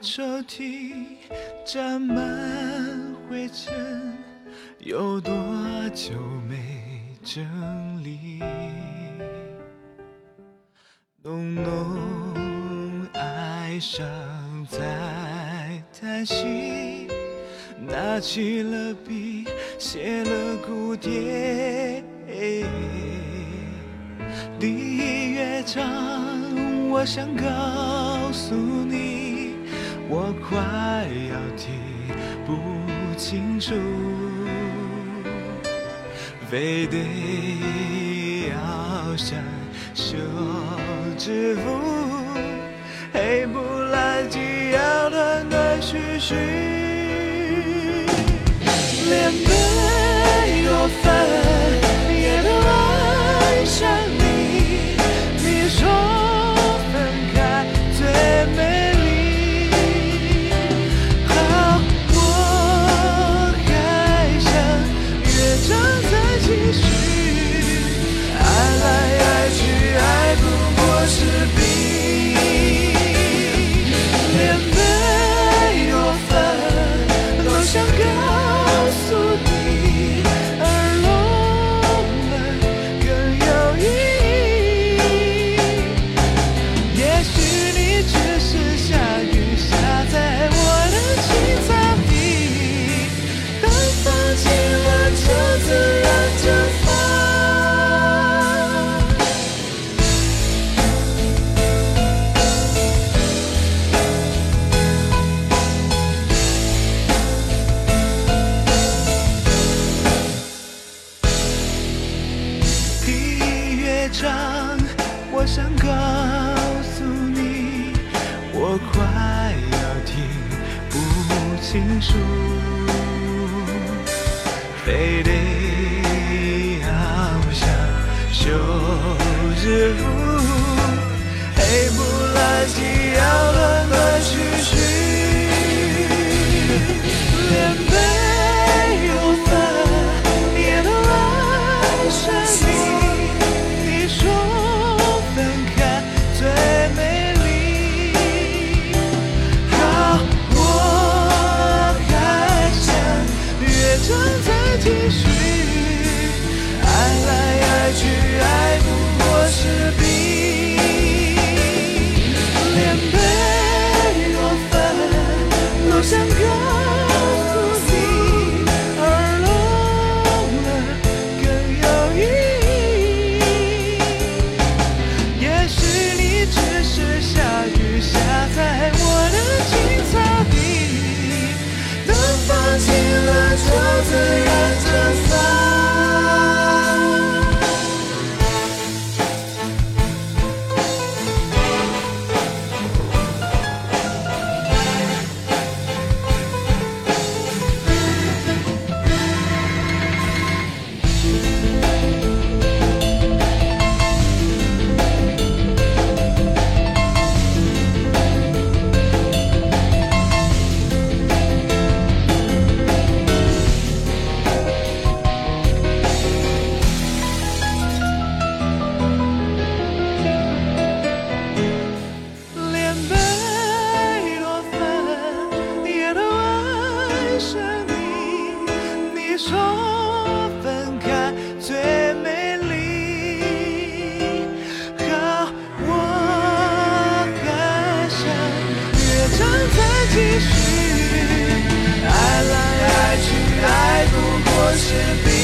抽屉沾满灰尘，有多久没整理？浓浓哀伤在叹息，拿起了笔，写了蝴蝶。第一乐章，我想告诉你。我快要提不清楚。非得要想修制服，黑不拉几要断断续续，连背又翻。想告诉你，我快要听不清楚，非得要想，就是不，黑不拉几。继续。爱来爱去，爱不过是。